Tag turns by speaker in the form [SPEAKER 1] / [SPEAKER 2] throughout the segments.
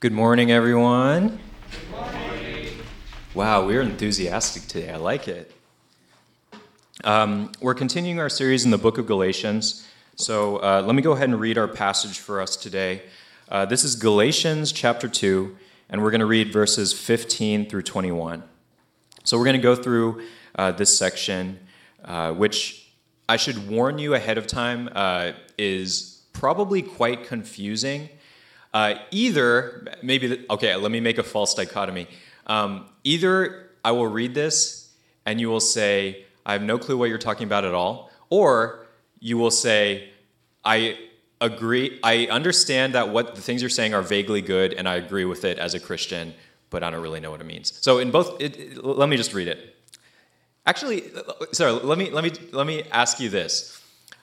[SPEAKER 1] Good morning, everyone. Good morning. Wow, we're enthusiastic today. I like it. Um, we're continuing our series in the book of Galatians. So uh, let me go ahead and read our passage for us today. Uh, this is Galatians chapter 2, and we're going to read verses 15 through 21. So we're going to go through uh, this section, uh, which I should warn you ahead of time uh, is probably quite confusing. Uh, either, maybe, okay, let me make a false dichotomy. Um, either I will read this and you will say, I have no clue what you're talking about at all. Or you will say, I agree, I understand that what the things you're saying are vaguely good, and I agree with it as a Christian, but I don't really know what it means. So in both, it, it, let me just read it. Actually, sorry, let me, let me, let me ask you this.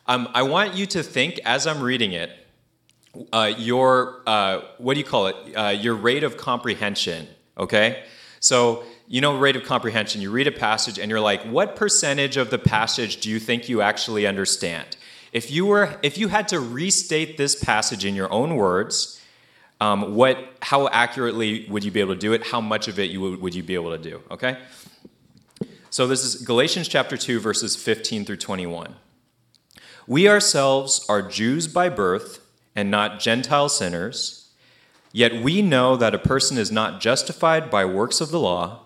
[SPEAKER 1] Um, I want you to think as I'm reading it, uh, your, uh, what do you call it? Uh, your rate of comprehension, okay? So you know rate of comprehension you read a passage and you're like what percentage of the passage do you think you actually understand if you were if you had to restate this passage in your own words um, what how accurately would you be able to do it how much of it you would, would you be able to do okay so this is galatians chapter 2 verses 15 through 21 we ourselves are jews by birth and not gentile sinners yet we know that a person is not justified by works of the law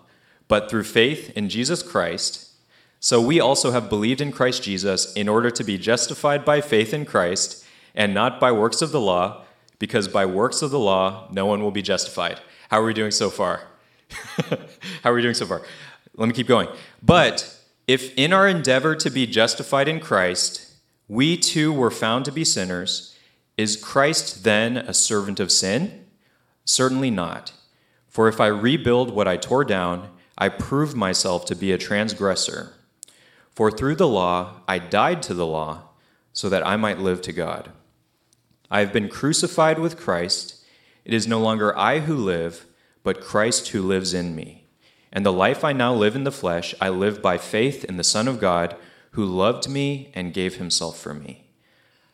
[SPEAKER 1] but through faith in Jesus Christ. So we also have believed in Christ Jesus in order to be justified by faith in Christ and not by works of the law, because by works of the law, no one will be justified. How are we doing so far? How are we doing so far? Let me keep going. But if in our endeavor to be justified in Christ, we too were found to be sinners, is Christ then a servant of sin? Certainly not. For if I rebuild what I tore down, I prove myself to be a transgressor. For through the law I died to the law, so that I might live to God. I have been crucified with Christ. It is no longer I who live, but Christ who lives in me. And the life I now live in the flesh, I live by faith in the Son of God, who loved me and gave himself for me.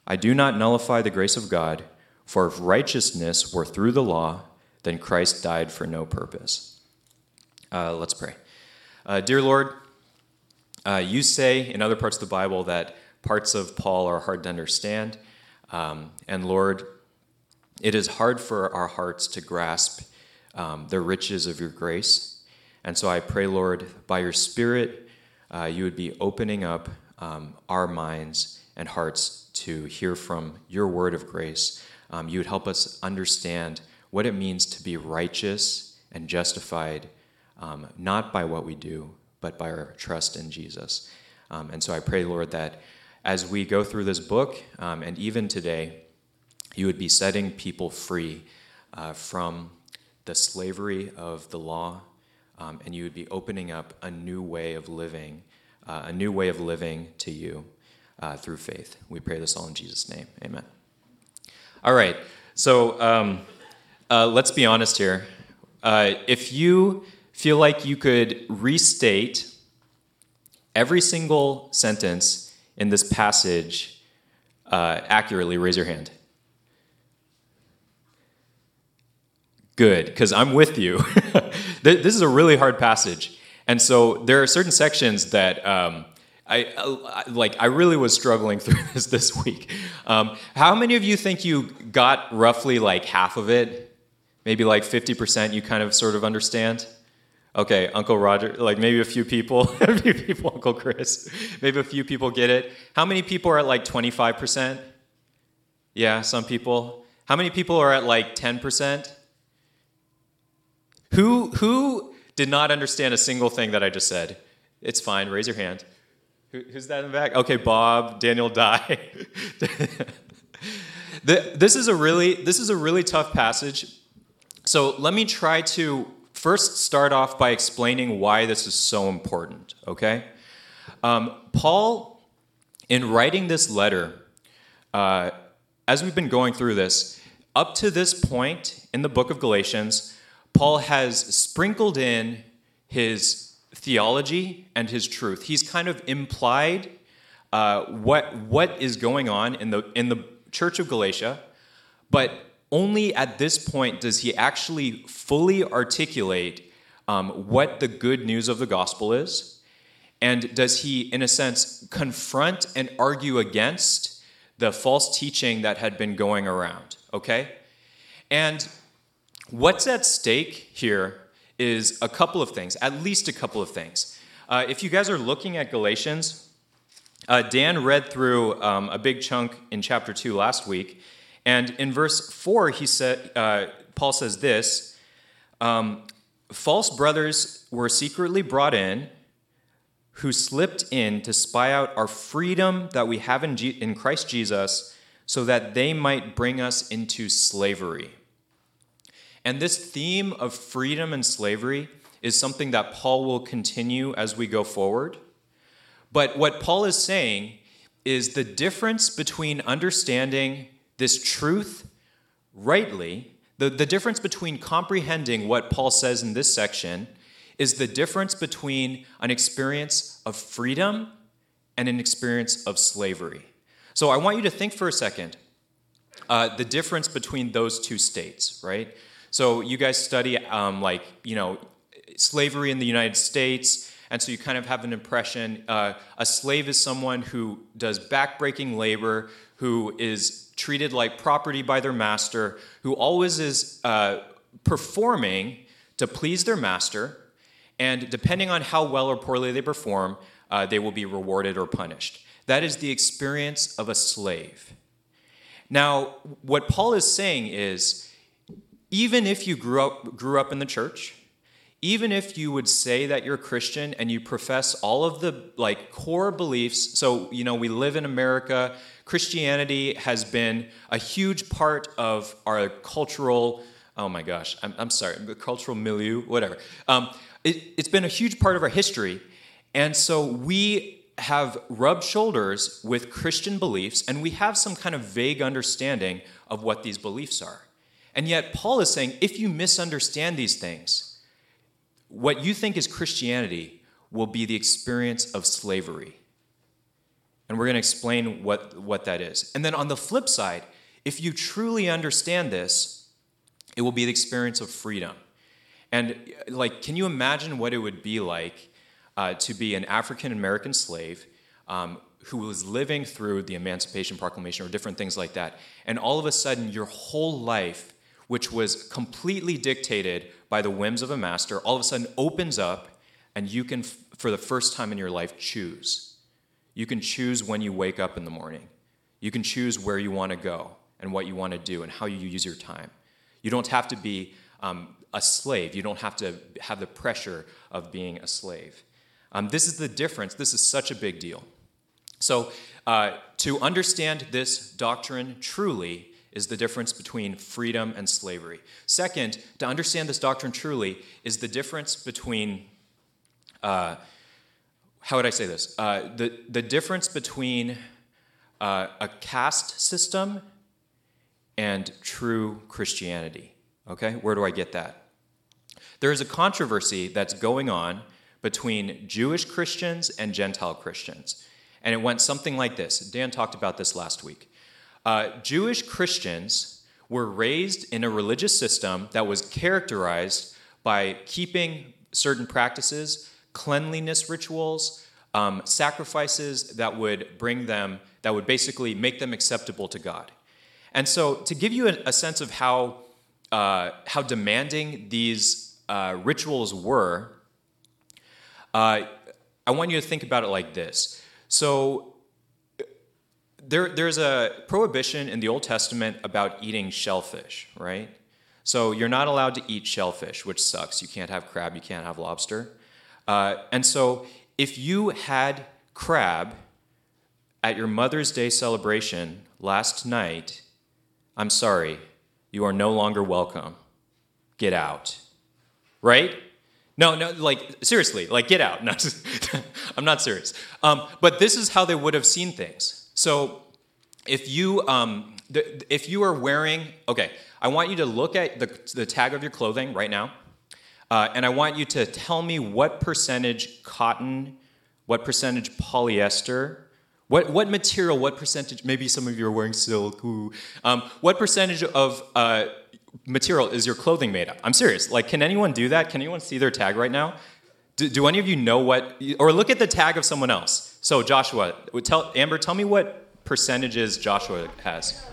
[SPEAKER 1] I do not nullify the grace of God, for if righteousness were through the law, then Christ died for no purpose. Uh, let's pray. Uh, dear Lord, uh, you say in other parts of the Bible that parts of Paul are hard to understand. Um, and Lord, it is hard for our hearts to grasp um, the riches of your grace. And so I pray, Lord, by your Spirit, uh, you would be opening up um, our minds and hearts to hear from your word of grace. Um, you would help us understand what it means to be righteous and justified um, not by what we do, but by our trust in Jesus. Um, and so I pray, Lord, that as we go through this book, um, and even today, you would be setting people free uh, from the slavery of the law, um, and you would be opening up a new way of living, uh, a new way of living to you uh, through faith. We pray this all in Jesus' name. Amen. All right, so um, uh, let's be honest here. Uh, if you feel like you could restate every single sentence in this passage uh, accurately, raise your hand. Good, because I'm with you. this is a really hard passage. And so there are certain sections that um, I, I, like. I really was struggling through this this week. Um, how many of you think you got roughly like half of it? Maybe like 50% you kind of sort of understand? okay, Uncle Roger, like maybe a few people, a few people, Uncle Chris, maybe a few people get it. How many people are at like 25%? Yeah, some people. How many people are at like 10%? Who, who did not understand a single thing that I just said? It's fine, raise your hand. Who, who's that in the back? Okay, Bob, Daniel Dye. this is a really this is a really tough passage. So let me try to first start off by explaining why this is so important, okay? Um, Paul, in writing this letter, uh, as we've been going through this, up to this point in the book of Galatians, Paul has sprinkled in his theology and his truth. He's kind of implied uh, what, what is going on in the, in the church of Galatia, but only at this point does he actually fully articulate um, what the good news of the gospel is. And does he, in a sense, confront and argue against the false teaching that had been going around? Okay? And what's at stake here is a couple of things, at least a couple of things. Uh, if you guys are looking at Galatians, uh, Dan read through um, a big chunk in chapter 2 last week, and in verse 4, he said, uh, Paul says this um, False brothers were secretly brought in who slipped in to spy out our freedom that we have in, G- in Christ Jesus so that they might bring us into slavery. And this theme of freedom and slavery is something that Paul will continue as we go forward. But what Paul is saying is the difference between understanding this truth rightly, the, the difference between comprehending what Paul says in this section is the difference between an experience of freedom and an experience of slavery. So I want you to think for a second uh, the difference between those two states, right? So you guys study, um, like, you know, slavery in the United States, and so you kind of have an impression uh, a slave is someone who does backbreaking labor, who is treated like property by their master, who always is uh, performing to please their master, and depending on how well or poorly they perform, uh, they will be rewarded or punished. That is the experience of a slave. Now, what Paul is saying is even if you grew up, grew up in the church, even if you would say that you're Christian and you profess all of the like core beliefs, so you know we live in America, Christianity has been a huge part of our cultural. Oh my gosh, I'm, I'm sorry, cultural milieu, whatever. Um, it, it's been a huge part of our history, and so we have rubbed shoulders with Christian beliefs, and we have some kind of vague understanding of what these beliefs are. And yet, Paul is saying if you misunderstand these things, what you think is Christianity will be the experience of slavery. And we're going to explain what, what that is. And then on the flip side, if you truly understand this, it will be the experience of freedom. And, like, can you imagine what it would be like uh, to be an African American slave um, who was living through the Emancipation Proclamation or different things like that, and all of a sudden your whole life, which was completely dictated by the whims of a master all of a sudden opens up and you can, for the first time in your life, choose. You can choose when you wake up in the morning. You can choose where you want to go and what you want to do and how you use your time. You don't have to be um, a slave. You don't have to have the pressure of being a slave. Um, this is the difference. This is such a big deal. So, uh, to understand this doctrine truly, is the difference between freedom and slavery. Second, to understand this doctrine truly is the difference between, uh, how would I say this? Uh, the, the difference between uh, a caste system and true Christianity. Okay, where do I get that? There is a controversy that's going on between Jewish Christians and Gentile Christians. And it went something like this. Dan talked about this last week. Uh, Jewish Christians were raised in a religious system that was characterized by keeping certain practices, cleanliness rituals, um, sacrifices that would bring them, that would basically make them acceptable to God. And so, to give you a, a sense of how, uh, how demanding these uh, rituals were, uh, I want you to think about it like this. So, there, there's a prohibition in the Old Testament about eating shellfish, right? So you're not allowed to eat shellfish, which sucks. You can't have crab, you can't have lobster. Uh, and so if you had crab at your Mother's Day celebration last night, I'm sorry, you are no longer welcome. Get out. Right? No, no, like seriously, like get out. Not, I'm not serious. Um, but this is how they would have seen things. So if you um, if you are wearing okay, I want you to look at the, the tag of your clothing right now, uh, and I want you to tell me what percentage cotton, what percentage polyester, What, what material, what percentage, maybe some of you are wearing silk, ooh, um, what percentage of uh, material is your clothing made of? I'm serious. Like, can anyone do that? Can anyone see their tag right now? Do, do any of you know what, or look at the tag of someone else? So, Joshua, tell, Amber, tell me what percentages Joshua has. Oh.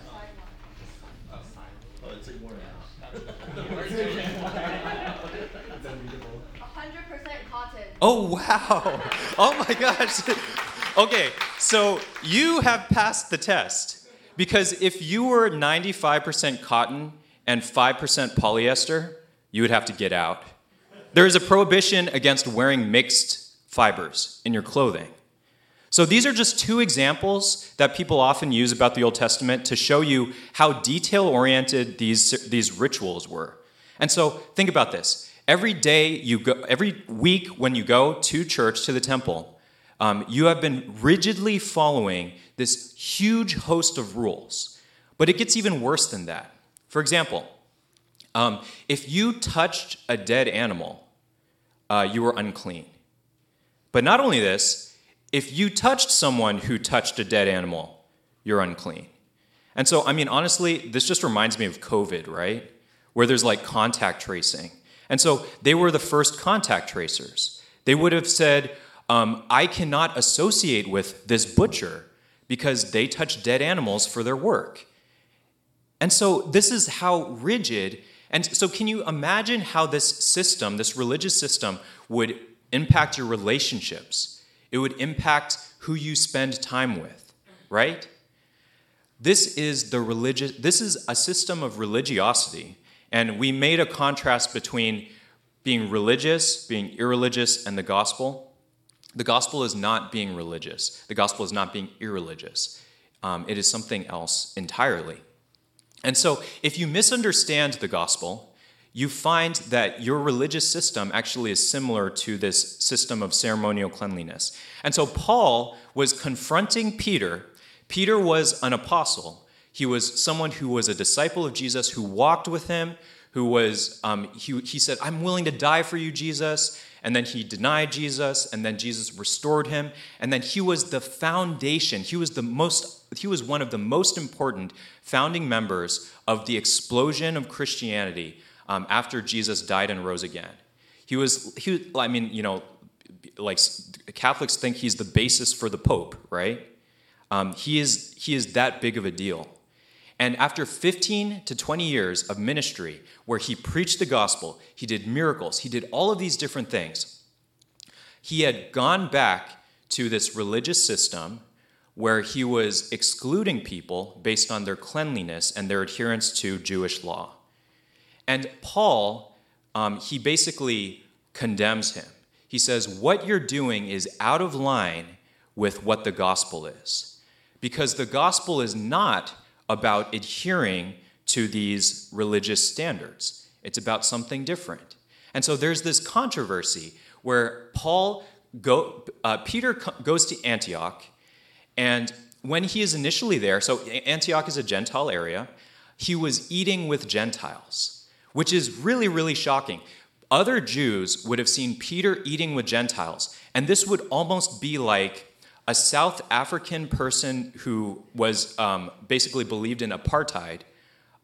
[SPEAKER 1] Oh, wow. Oh, my gosh. Okay, so you have passed the test. Because if you were 95% cotton and 5% polyester, you would have to get out. There is a prohibition against wearing mixed fibers in your clothing. So these are just two examples that people often use about the Old Testament to show you how detail oriented these, these rituals were. And so think about this. Every day you go, every week when you go to church, to the temple, um, you have been rigidly following this huge host of rules. But it gets even worse than that. For example, um, if you touched a dead animal, uh, you were unclean. But not only this, if you touched someone who touched a dead animal, you're unclean. And so, I mean, honestly, this just reminds me of COVID, right? Where there's like contact tracing. And so they were the first contact tracers. They would have said, um, I cannot associate with this butcher because they touch dead animals for their work. And so this is how rigid. And so, can you imagine how this system, this religious system, would impact your relationships? It would impact who you spend time with, right? This is the religious, this is a system of religiosity and we made a contrast between being religious, being irreligious, and the gospel. The gospel is not being religious, the gospel is not being irreligious. Um, it is something else entirely. And so, if you misunderstand the gospel, you find that your religious system actually is similar to this system of ceremonial cleanliness. And so, Paul was confronting Peter. Peter was an apostle, he was someone who was a disciple of Jesus, who walked with him, who was, um, he, he said, I'm willing to die for you, Jesus. And then he denied Jesus, and then Jesus restored him. And then he was the foundation. He was the most, he was one of the most important founding members of the explosion of Christianity um, after Jesus died and rose again. He was, he, I mean, you know, like Catholics think he's the basis for the Pope, right? Um, he, is, he is that big of a deal. And after 15 to 20 years of ministry, where he preached the gospel, he did miracles, he did all of these different things, he had gone back to this religious system where he was excluding people based on their cleanliness and their adherence to Jewish law. And Paul, um, he basically condemns him. He says, What you're doing is out of line with what the gospel is. Because the gospel is not about adhering to these religious standards. It's about something different. And so there's this controversy where Paul go, uh, Peter goes to Antioch, and when he is initially there, so Antioch is a Gentile area, he was eating with Gentiles, which is really, really shocking. Other Jews would have seen Peter eating with Gentiles, and this would almost be like a South African person who was um, basically believed in apartheid,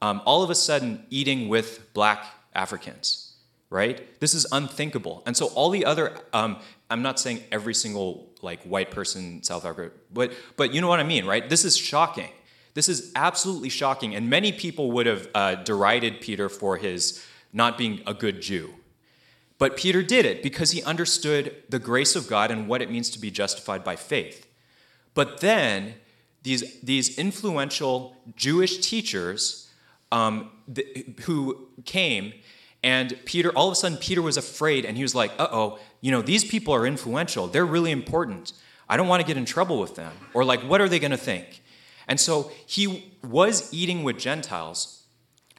[SPEAKER 1] um, all of a sudden eating with black Africans, right? This is unthinkable. And so all the other, um, I'm not saying every single like white person in South Africa, but but you know what I mean, right? This is shocking. This is absolutely shocking, and many people would have uh, derided Peter for his not being a good Jew, but Peter did it because he understood the grace of God and what it means to be justified by faith. But then these, these influential Jewish teachers um, th- who came, and Peter, all of a sudden, Peter was afraid and he was like, uh oh, you know, these people are influential. They're really important. I don't want to get in trouble with them. Or, like, what are they going to think? And so he was eating with Gentiles,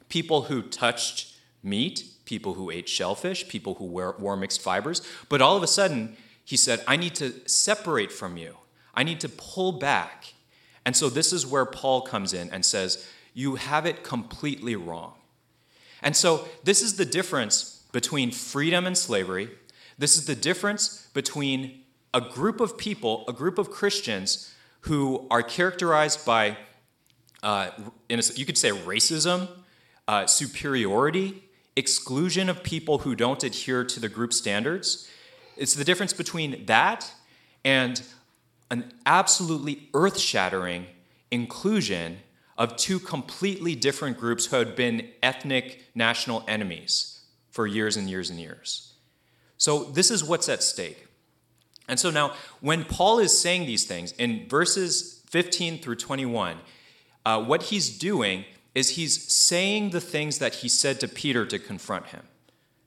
[SPEAKER 1] people who touched meat, people who ate shellfish, people who wore, mixed fibers. But all of a sudden, he said, I need to separate from you. I need to pull back. And so this is where Paul comes in and says, You have it completely wrong. And so this is the difference between freedom and slavery. This is the difference between a group of people, a group of Christians who are characterized by, uh, a, you could say, racism, uh, superiority, exclusion of people who don't adhere to the group standards. It's the difference between that and an absolutely earth shattering inclusion of two completely different groups who had been ethnic national enemies for years and years and years. So, this is what's at stake. And so now, when Paul is saying these things in verses 15 through 21, uh, what he's doing is he's saying the things that he said to Peter to confront him.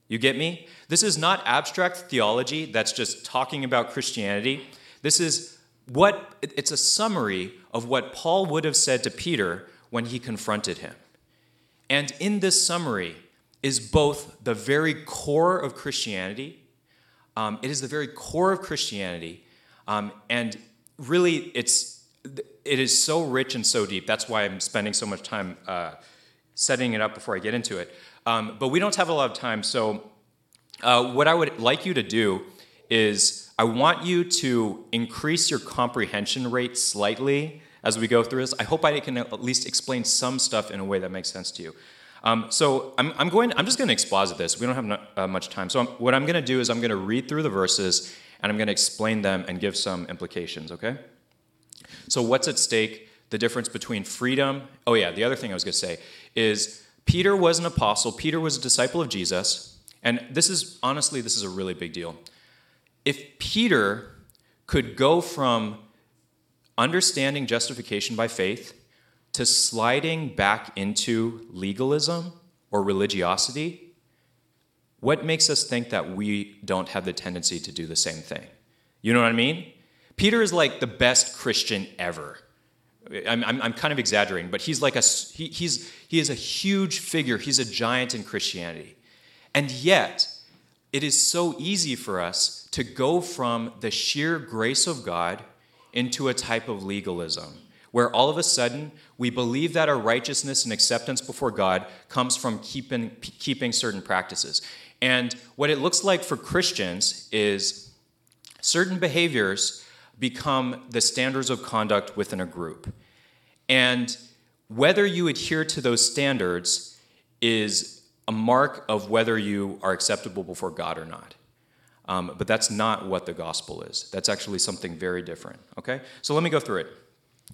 [SPEAKER 1] You get me? This is not abstract theology that's just talking about Christianity. This is what it's a summary of what Paul would have said to Peter when he confronted him. And in this summary is both the very core of Christianity, um, it is the very core of Christianity, um, and really it's it is so rich and so deep. That's why I'm spending so much time uh, setting it up before I get into it. Um, but we don't have a lot of time, so uh, what I would like you to do is I want you to increase your comprehension rate slightly as we go through this. I hope I can at least explain some stuff in a way that makes sense to you. Um, so I'm, I'm, going. I'm just going to exposit this. We don't have uh, much time. So I'm, what I'm going to do is I'm going to read through the verses and I'm going to explain them and give some implications. Okay. So what's at stake? The difference between freedom. Oh yeah. The other thing I was going to say is Peter was an apostle. Peter was a disciple of Jesus, and this is honestly this is a really big deal. If Peter could go from understanding justification by faith to sliding back into legalism or religiosity, what makes us think that we don't have the tendency to do the same thing? You know what I mean? Peter is like the best Christian ever. I'm, I'm, I'm kind of exaggerating, but he's like a, he, he's, he is a huge figure. He's a giant in Christianity. And yet, it is so easy for us to go from the sheer grace of God into a type of legalism where all of a sudden we believe that our righteousness and acceptance before God comes from keeping, keeping certain practices. And what it looks like for Christians is certain behaviors become the standards of conduct within a group. And whether you adhere to those standards is a mark of whether you are acceptable before God or not. Um, but that's not what the gospel is. That's actually something very different. Okay? So let me go through it.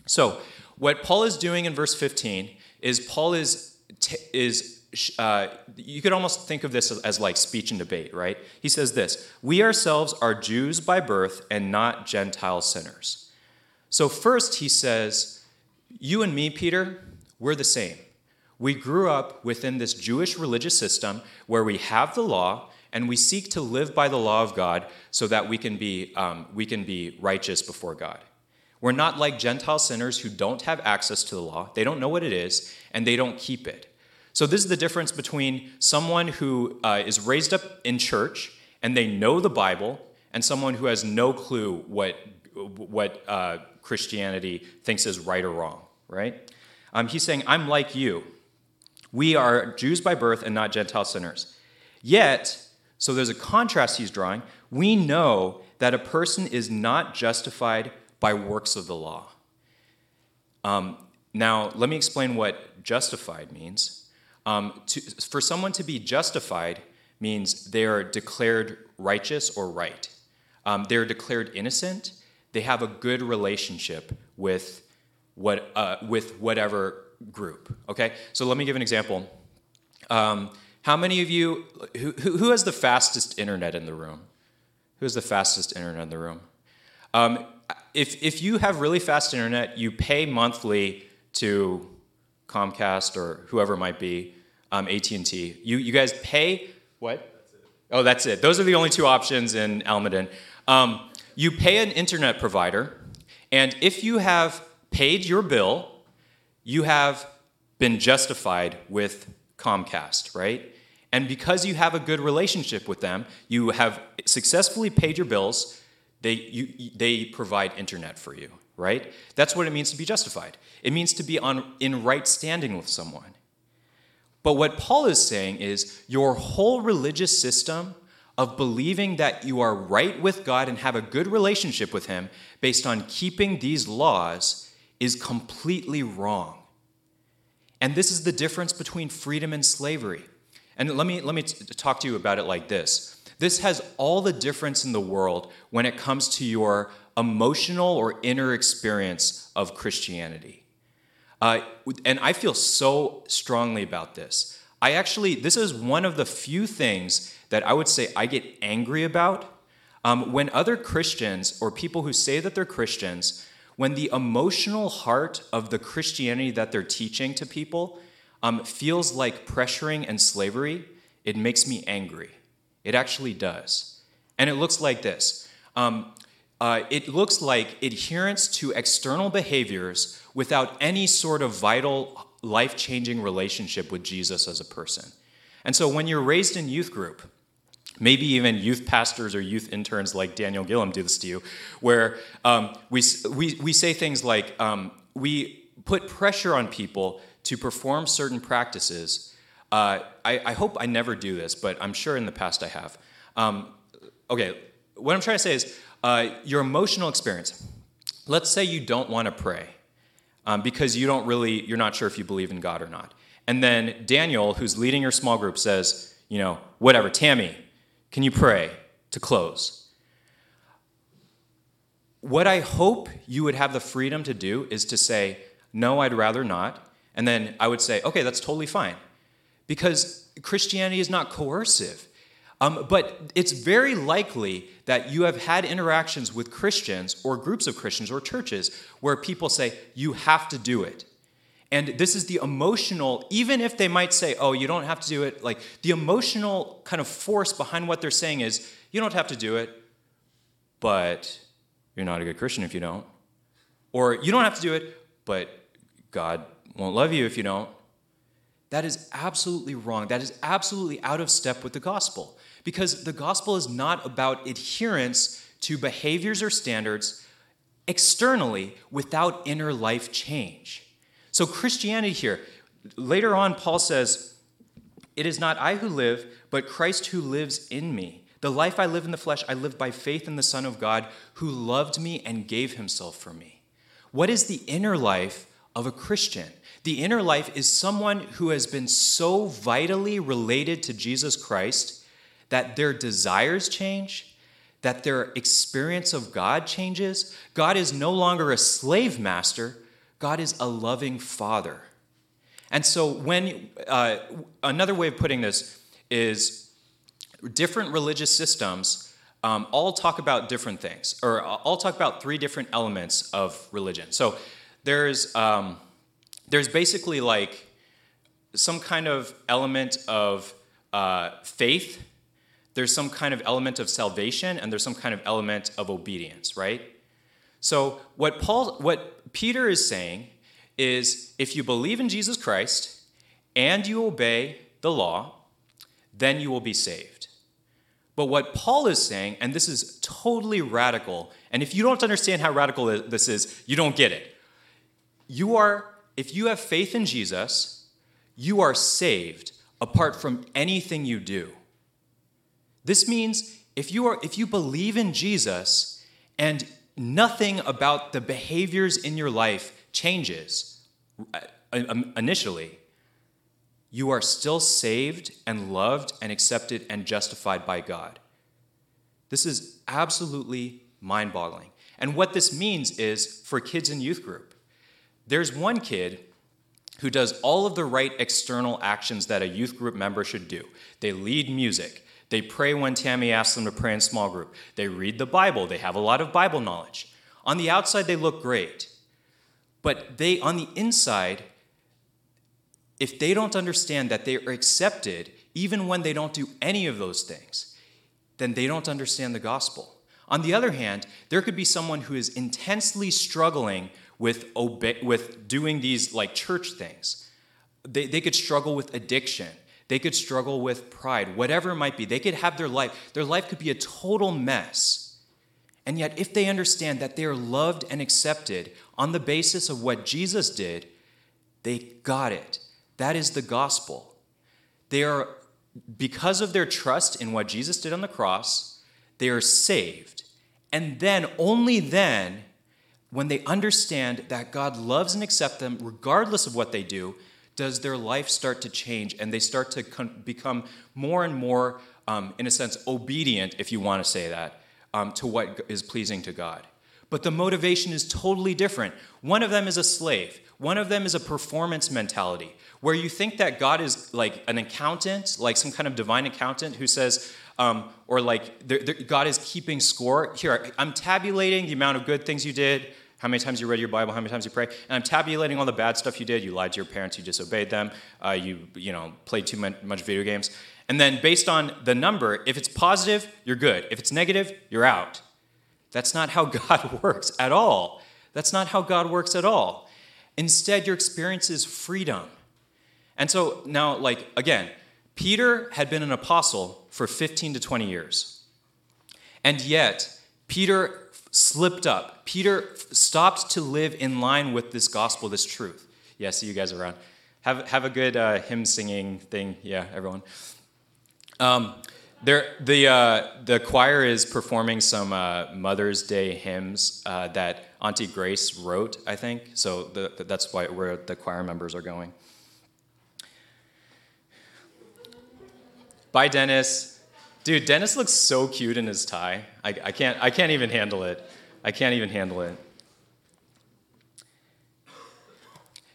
[SPEAKER 1] So, what Paul is doing in verse 15 is Paul is, t- is uh, you could almost think of this as, as like speech and debate, right? He says this We ourselves are Jews by birth and not Gentile sinners. So, first, he says, You and me, Peter, we're the same. We grew up within this Jewish religious system where we have the law and we seek to live by the law of God so that we can be, um, we can be righteous before God. We're not like Gentile sinners who don't have access to the law, they don't know what it is, and they don't keep it. So, this is the difference between someone who uh, is raised up in church and they know the Bible, and someone who has no clue what, what uh, Christianity thinks is right or wrong, right? Um, he's saying, I'm like you. We are Jews by birth and not Gentile sinners. Yet, so there's a contrast he's drawing. We know that a person is not justified by works of the law. Um, now, let me explain what justified means. Um, to, for someone to be justified means they are declared righteous or right. Um, they're declared innocent. They have a good relationship with what uh, with whatever group. Okay, so let me give an example. Um, how many of you who, who has the fastest internet in the room? Who has the fastest internet in the room? Um, if, if you have really fast internet, you pay monthly to Comcast or whoever it might be, um, AT&T. You, you guys pay what? That's oh, that's it. Those are the only two options in Almaden. Um, you pay an internet provider, and if you have paid your bill, you have been justified with Comcast, right? And because you have a good relationship with them, you have successfully paid your bills, they, you, they provide internet for you, right? That's what it means to be justified. It means to be on, in right standing with someone. But what Paul is saying is your whole religious system of believing that you are right with God and have a good relationship with Him based on keeping these laws is completely wrong. And this is the difference between freedom and slavery. And let me, let me t- talk to you about it like this. This has all the difference in the world when it comes to your emotional or inner experience of Christianity. Uh, and I feel so strongly about this. I actually, this is one of the few things that I would say I get angry about. Um, when other Christians or people who say that they're Christians, when the emotional heart of the Christianity that they're teaching to people um, feels like pressuring and slavery, it makes me angry. It actually does. And it looks like this um, uh, it looks like adherence to external behaviors without any sort of vital, life changing relationship with Jesus as a person. And so when you're raised in youth group, maybe even youth pastors or youth interns like Daniel Gilham do this to you, where um, we, we, we say things like, um, we put pressure on people to perform certain practices. Uh, I, I, hope I never do this, but I'm sure in the past I have. Um, okay, what I'm trying to say is uh, your emotional experience. Let's say you don't want to pray um, because you don't really, you're not sure if you believe in God or not. And then Daniel, who's leading your small group, says, you know, whatever, Tammy, can you pray to close? What I hope you would have the freedom to do is to say, no, I'd rather not. And then I would say, okay, that's totally fine. Because Christianity is not coercive. Um, but it's very likely that you have had interactions with Christians or groups of Christians or churches where people say, you have to do it. And this is the emotional, even if they might say, oh, you don't have to do it, like the emotional kind of force behind what they're saying is, you don't have to do it, but you're not a good Christian if you don't. Or you don't have to do it, but God won't love you if you don't. That is absolutely wrong. That is absolutely out of step with the gospel. Because the gospel is not about adherence to behaviors or standards externally without inner life change. So, Christianity here, later on, Paul says, It is not I who live, but Christ who lives in me. The life I live in the flesh, I live by faith in the Son of God who loved me and gave himself for me. What is the inner life of a Christian? The inner life is someone who has been so vitally related to Jesus Christ that their desires change, that their experience of God changes. God is no longer a slave master, God is a loving father. And so, when uh, another way of putting this is different religious systems um, all talk about different things, or all talk about three different elements of religion. So, there's um, there's basically like some kind of element of uh, faith there's some kind of element of salvation and there's some kind of element of obedience, right? So what Paul what Peter is saying is if you believe in Jesus Christ and you obey the law, then you will be saved. But what Paul is saying, and this is totally radical, and if you don't understand how radical this is, you don't get it. You are, if you have faith in Jesus, you are saved apart from anything you do. This means if you, are, if you believe in Jesus and nothing about the behaviors in your life changes uh, um, initially, you are still saved and loved and accepted and justified by God. This is absolutely mind boggling. And what this means is for kids in youth group, there's one kid who does all of the right external actions that a youth group member should do. They lead music, they pray when Tammy asks them to pray in small group. They read the Bible. They have a lot of Bible knowledge. On the outside, they look great. But they, on the inside, if they don't understand that they are accepted, even when they don't do any of those things, then they don't understand the gospel. On the other hand, there could be someone who is intensely struggling with, obe- with doing these like church things. They, they could struggle with addiction. They could struggle with pride, whatever it might be. They could have their life, their life could be a total mess. And yet, if they understand that they are loved and accepted on the basis of what Jesus did, they got it. That is the gospel. They are because of their trust in what Jesus did on the cross, they are saved. And then, only then, when they understand that God loves and accepts them regardless of what they do, does their life start to change and they start to become more and more, um, in a sense, obedient, if you want to say that, um, to what is pleasing to God. But the motivation is totally different. One of them is a slave, one of them is a performance mentality, where you think that God is like an accountant, like some kind of divine accountant who says, um, or like they're, they're, God is keeping score. Here, I'm tabulating the amount of good things you did, how many times you read your Bible, how many times you pray, and I'm tabulating all the bad stuff you did. You lied to your parents, you disobeyed them, uh, you you know played too much video games, and then based on the number, if it's positive, you're good. If it's negative, you're out. That's not how God works at all. That's not how God works at all. Instead, your experience is freedom. And so now, like, again, Peter had been an apostle for 15 to 20 years. And yet, Peter slipped up. Peter stopped to live in line with this gospel, this truth. Yeah, see you guys around. Have, have a good uh, hymn singing thing. Yeah, everyone. Um, there, the, uh, the choir is performing some uh, Mother's Day hymns uh, that Auntie Grace wrote, I think. So the, that's why, where the choir members are going. Bye, Dennis. Dude, Dennis looks so cute in his tie. I, I, can't, I can't even handle it. I can't even handle it.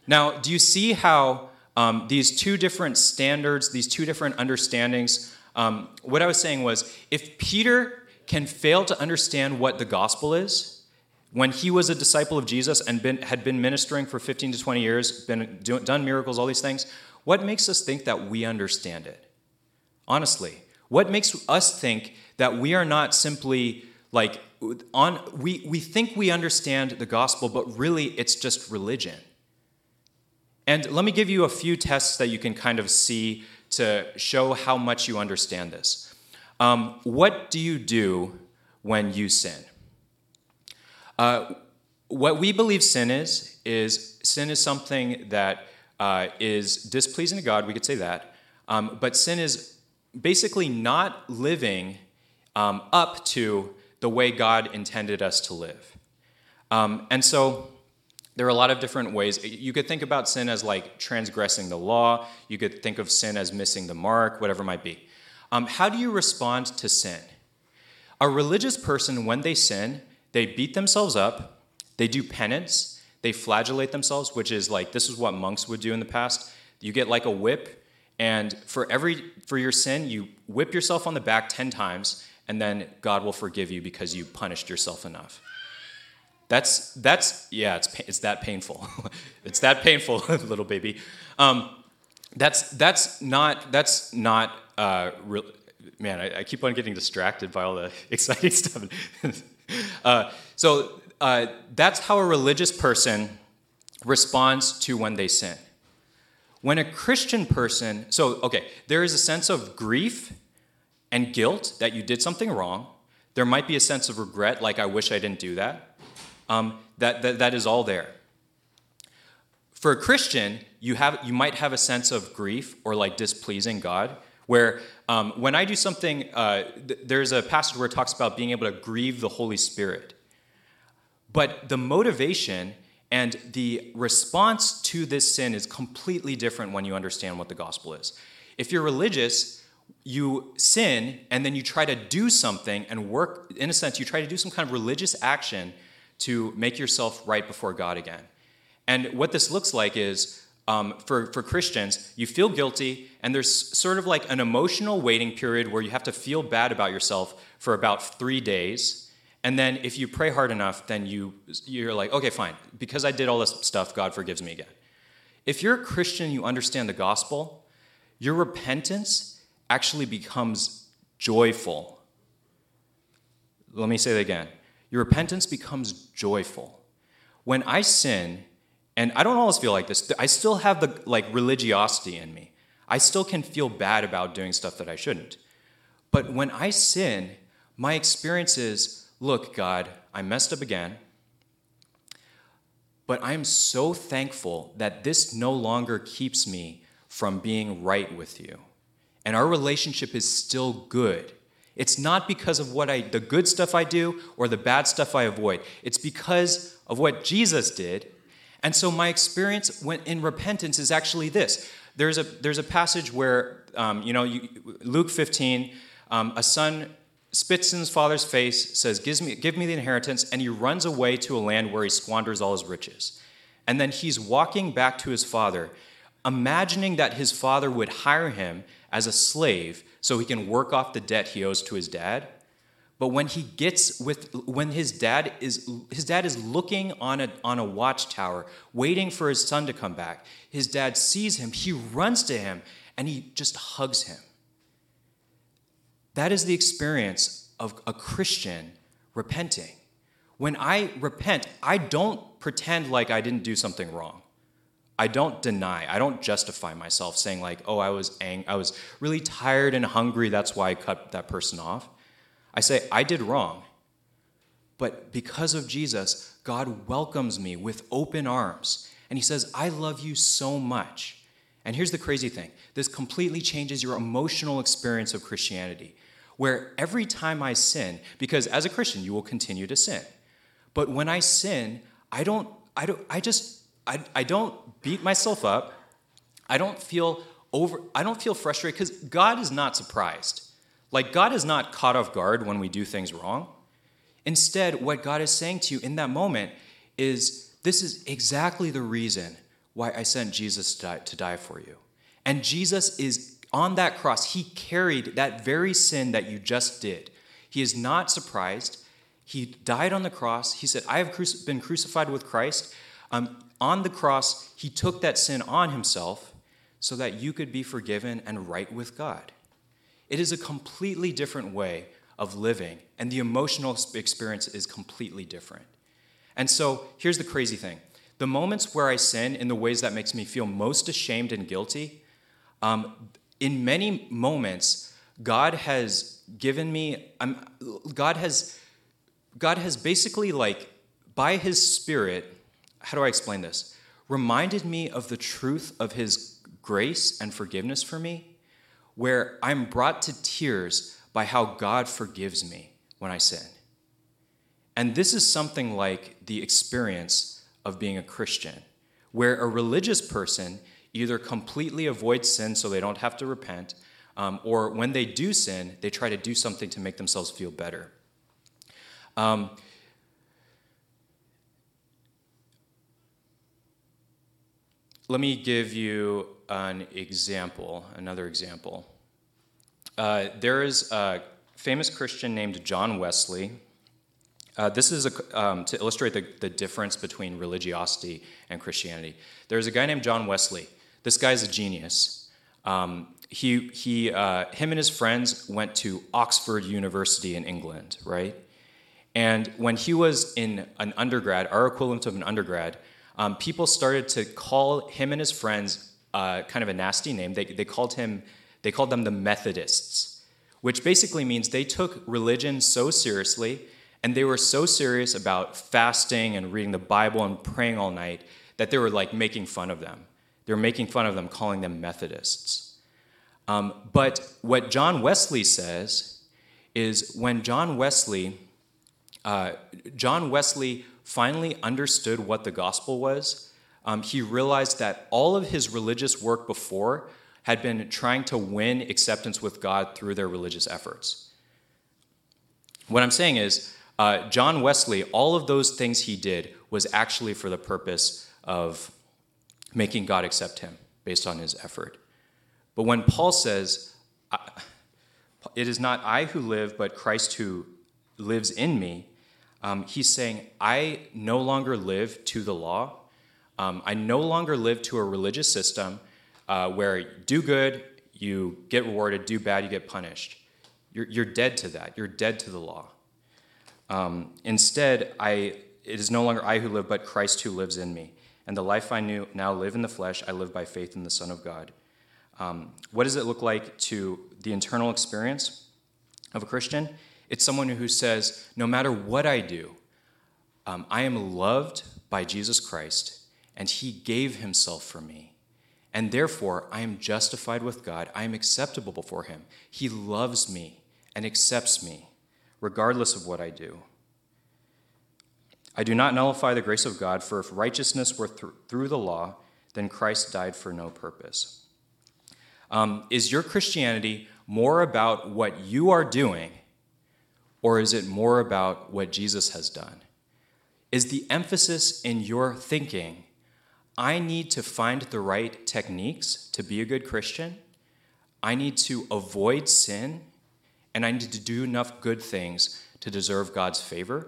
[SPEAKER 1] Now, do you see how um, these two different standards, these two different understandings, um, what I was saying was if Peter can fail to understand what the gospel is, when he was a disciple of Jesus and been, had been ministering for 15 to 20 years, been do, done miracles, all these things, what makes us think that we understand it? Honestly, what makes us think that we are not simply like on we, we think we understand the gospel, but really it's just religion. And let me give you a few tests that you can kind of see to show how much you understand this. Um, what do you do when you sin? Uh, what we believe sin is, is sin is something that uh, is displeasing to God, we could say that. Um, but sin is basically not living um, up to the way God intended us to live. Um, and so there are a lot of different ways. You could think about sin as like transgressing the law. You could think of sin as missing the mark, whatever it might be. Um, how do you respond to sin? A religious person, when they sin, they beat themselves up, they do penance, they flagellate themselves, which is like this is what monks would do in the past. You get like a whip, and for every for your sin, you whip yourself on the back ten times, and then God will forgive you because you punished yourself enough. That's that's yeah, it's it's that painful. it's that painful, little baby. Um, that's that's not that's not uh. Man, I, I, keep on getting distracted by all the exciting stuff. uh, so uh, that's how a religious person responds to when they sin. When a Christian person, so okay, there is a sense of grief and guilt that you did something wrong. There might be a sense of regret, like I wish I didn't do that um, that, that, that is all there. For a Christian, you, have, you might have a sense of grief or like displeasing God, where um, when I do something, uh, th- there's a passage where it talks about being able to grieve the Holy Spirit. But the motivation and the response to this sin is completely different when you understand what the gospel is. If you're religious, you sin and then you try to do something and work, in a sense, you try to do some kind of religious action to make yourself right before God again. And what this looks like is um, for, for Christians, you feel guilty, and there's sort of like an emotional waiting period where you have to feel bad about yourself for about three days. And then if you pray hard enough, then you, you're like, okay, fine. Because I did all this stuff, God forgives me again. If you're a Christian, you understand the gospel, your repentance actually becomes joyful. Let me say that again your repentance becomes joyful. When I sin, and I don't always feel like this, I still have the like religiosity in me. I still can feel bad about doing stuff that I shouldn't. But when I sin, my experience is look, God, I messed up again. But I am so thankful that this no longer keeps me from being right with you. And our relationship is still good. It's not because of what I the good stuff I do or the bad stuff I avoid. It's because of what Jesus did. And so my experience when in repentance is actually this. There's a there's a passage where um, you know you, Luke 15, um, a son spits in his father's face, says, give me, give me the inheritance, and he runs away to a land where he squanders all his riches. And then he's walking back to his father, imagining that his father would hire him as a slave so he can work off the debt he owes to his dad. But when he gets with when his dad is his dad is looking on a on a watchtower, waiting for his son to come back. His dad sees him, he runs to him, and he just hugs him. That is the experience of a Christian repenting. When I repent, I don't pretend like I didn't do something wrong. I don't deny. I don't justify myself saying like, "Oh, I was ang- I was really tired and hungry, that's why I cut that person off." I say, "I did wrong." But because of Jesus, God welcomes me with open arms. And he says, "I love you so much." And here's the crazy thing. This completely changes your emotional experience of Christianity where every time I sin, because as a Christian, you will continue to sin. But when I sin, I don't, I don't, I just, I, I don't beat myself up. I don't feel over, I don't feel frustrated because God is not surprised. Like God is not caught off guard when we do things wrong. Instead, what God is saying to you in that moment is this is exactly the reason why I sent Jesus to die, to die for you. And Jesus is on that cross, he carried that very sin that you just did. He is not surprised. He died on the cross. He said, I have been crucified with Christ. Um, on the cross, he took that sin on himself so that you could be forgiven and right with God. It is a completely different way of living, and the emotional experience is completely different. And so here's the crazy thing the moments where I sin in the ways that makes me feel most ashamed and guilty, um, in many moments, God has given me, God has, God has basically like, by his spirit, how do I explain this? Reminded me of the truth of his grace and forgiveness for me, where I'm brought to tears by how God forgives me when I sin. And this is something like the experience of being a Christian, where a religious person either completely avoids sin so they don't have to repent, um, or when they do sin, they try to do something to make themselves feel better. Um, let me give you an example, another example. Uh, there is a famous Christian named John Wesley. Uh, this is a, um, to illustrate the, the difference between religiosity and Christianity. There's a guy named John Wesley. This guy's a genius. Um, he, he, uh, him and his friends went to Oxford University in England, right? And when he was in an undergrad, our equivalent of an undergrad, um, people started to call him and his friends uh, kind of a nasty name. They, they called him, they called them the Methodists, which basically means they took religion so seriously and they were so serious about fasting and reading the Bible and praying all night that they were like making fun of them. They were making fun of them, calling them Methodists. Um, but what John Wesley says is when John Wesley, uh, John Wesley finally understood what the gospel was, um, he realized that all of his religious work before had been trying to win acceptance with God through their religious efforts. What I'm saying is, uh, John Wesley, all of those things he did was actually for the purpose of making God accept him based on his effort. But when Paul says, It is not I who live, but Christ who lives in me, um, he's saying, I no longer live to the law. Um, I no longer live to a religious system uh, where do good, you get rewarded, do bad, you get punished. You're, you're dead to that. You're dead to the law. Um, instead, I, it is no longer I who live, but Christ who lives in me. And the life I knew, now live in the flesh, I live by faith in the Son of God. Um, what does it look like to the internal experience of a Christian? It's someone who says, no matter what I do, um, I am loved by Jesus Christ, and he gave himself for me. and therefore I am justified with God. I am acceptable before Him. He loves me and accepts me, regardless of what I do. I do not nullify the grace of God, for if righteousness were th- through the law, then Christ died for no purpose. Um, is your Christianity more about what you are doing, or is it more about what Jesus has done? Is the emphasis in your thinking, I need to find the right techniques to be a good Christian? I need to avoid sin, and I need to do enough good things to deserve God's favor?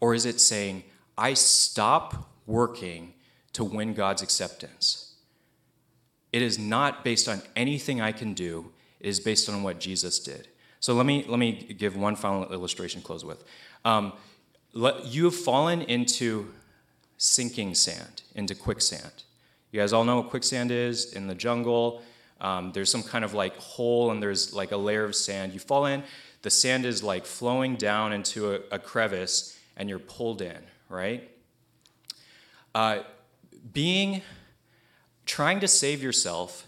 [SPEAKER 1] Or is it saying, I stop working to win God's acceptance? It is not based on anything I can do, it is based on what Jesus did. So let me, let me give one final illustration close with. Um, let, you have fallen into sinking sand, into quicksand. You guys all know what quicksand is in the jungle. Um, there's some kind of like hole and there's like a layer of sand. You fall in, the sand is like flowing down into a, a crevice and you're pulled in, right? Uh, being, trying to save yourself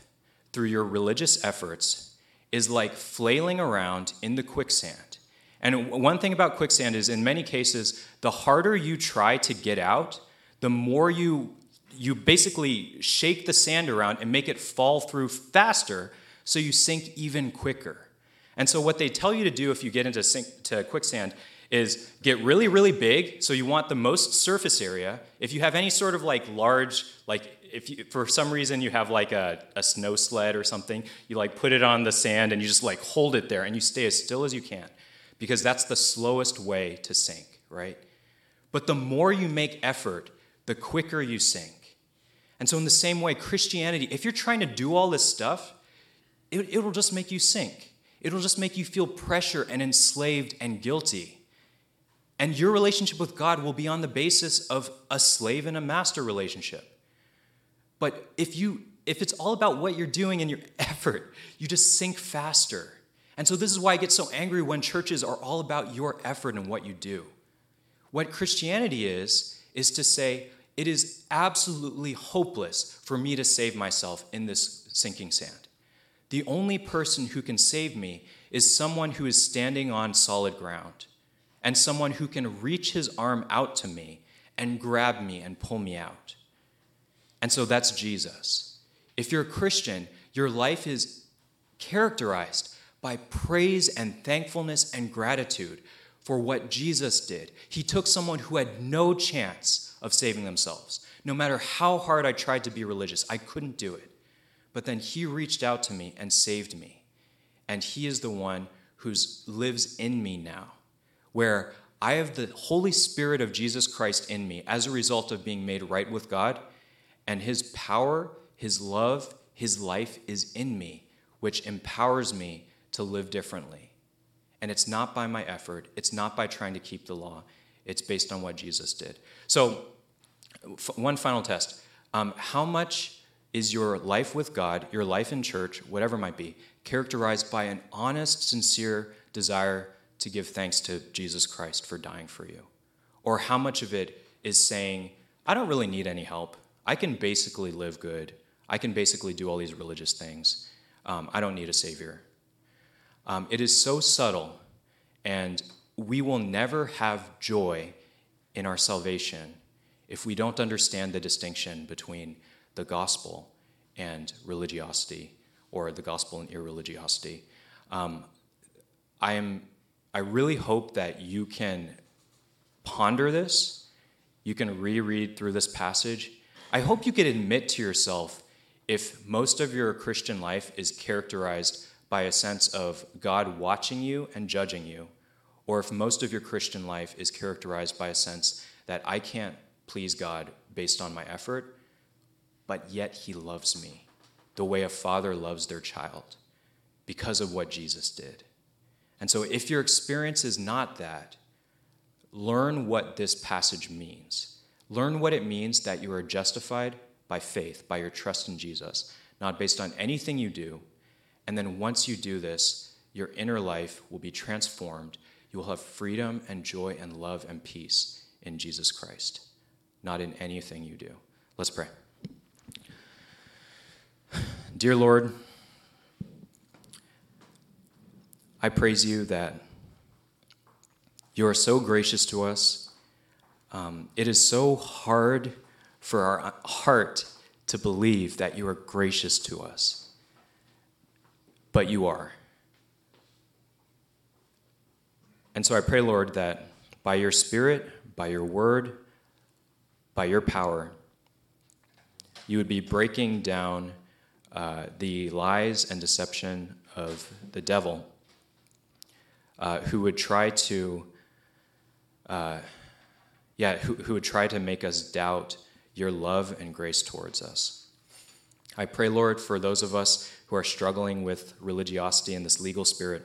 [SPEAKER 1] through your religious efforts is like flailing around in the quicksand. And one thing about quicksand is, in many cases, the harder you try to get out, the more you you basically shake the sand around and make it fall through faster, so you sink even quicker. And so, what they tell you to do if you get into sink, to quicksand is get really, really big. So you want the most surface area. If you have any sort of like large, like if you, for some reason you have like a, a snow sled or something, you like put it on the sand and you just like hold it there and you stay as still as you can because that's the slowest way to sink, right? But the more you make effort, the quicker you sink. And so, in the same way, Christianity, if you're trying to do all this stuff, it, it'll just make you sink. It'll just make you feel pressure and enslaved and guilty. And your relationship with God will be on the basis of a slave and a master relationship. But if you if it's all about what you're doing and your effort, you just sink faster. And so this is why I get so angry when churches are all about your effort and what you do. What Christianity is is to say it is absolutely hopeless for me to save myself in this sinking sand. The only person who can save me is someone who is standing on solid ground and someone who can reach his arm out to me and grab me and pull me out. And so that's Jesus. If you're a Christian, your life is characterized by praise and thankfulness and gratitude for what Jesus did. He took someone who had no chance of saving themselves. No matter how hard I tried to be religious, I couldn't do it. But then he reached out to me and saved me. And he is the one who lives in me now where I have the Holy Spirit of Jesus Christ in me as a result of being made right with God, and His power, His love, His life is in me, which empowers me to live differently. And it's not by my effort, it's not by trying to keep the law, it's based on what Jesus did. So, one final test um, How much is your life with God, your life in church, whatever might be, characterized by an honest, sincere desire to give thanks to Jesus Christ for dying for you? Or how much of it is saying, I don't really need any help. I can basically live good. I can basically do all these religious things. Um, I don't need a savior. Um, it is so subtle, and we will never have joy in our salvation if we don't understand the distinction between the gospel and religiosity, or the gospel and irreligiosity. Um, I am I really hope that you can ponder this, you can reread through this passage. I hope you could admit to yourself if most of your Christian life is characterized by a sense of God watching you and judging you, or if most of your Christian life is characterized by a sense that I can't please God based on my effort, but yet He loves me the way a father loves their child because of what Jesus did. And so, if your experience is not that, learn what this passage means. Learn what it means that you are justified by faith, by your trust in Jesus, not based on anything you do. And then, once you do this, your inner life will be transformed. You will have freedom and joy and love and peace in Jesus Christ, not in anything you do. Let's pray. Dear Lord, I praise you that you are so gracious to us. Um, it is so hard for our heart to believe that you are gracious to us, but you are. And so I pray, Lord, that by your Spirit, by your word, by your power, you would be breaking down uh, the lies and deception of the devil, uh, who would try to, uh, yeah, who, who would try to make us doubt your love and grace towards us. I pray, Lord, for those of us who are struggling with religiosity and this legal spirit,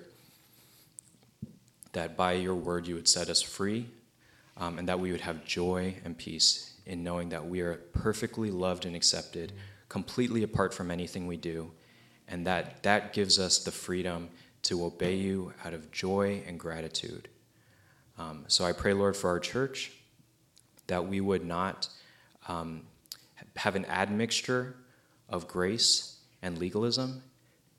[SPEAKER 1] that by your word you would set us free, um, and that we would have joy and peace in knowing that we are perfectly loved and accepted, completely apart from anything we do, and that that gives us the freedom to obey you out of joy and gratitude. Um, so I pray, Lord, for our church, that we would not um, have an admixture of grace and legalism,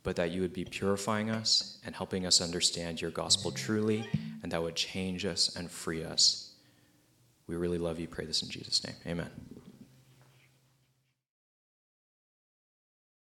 [SPEAKER 1] but that you would be purifying us and helping us understand your gospel truly, and that would change us and free us. We really love you. Pray this in Jesus' name. Amen.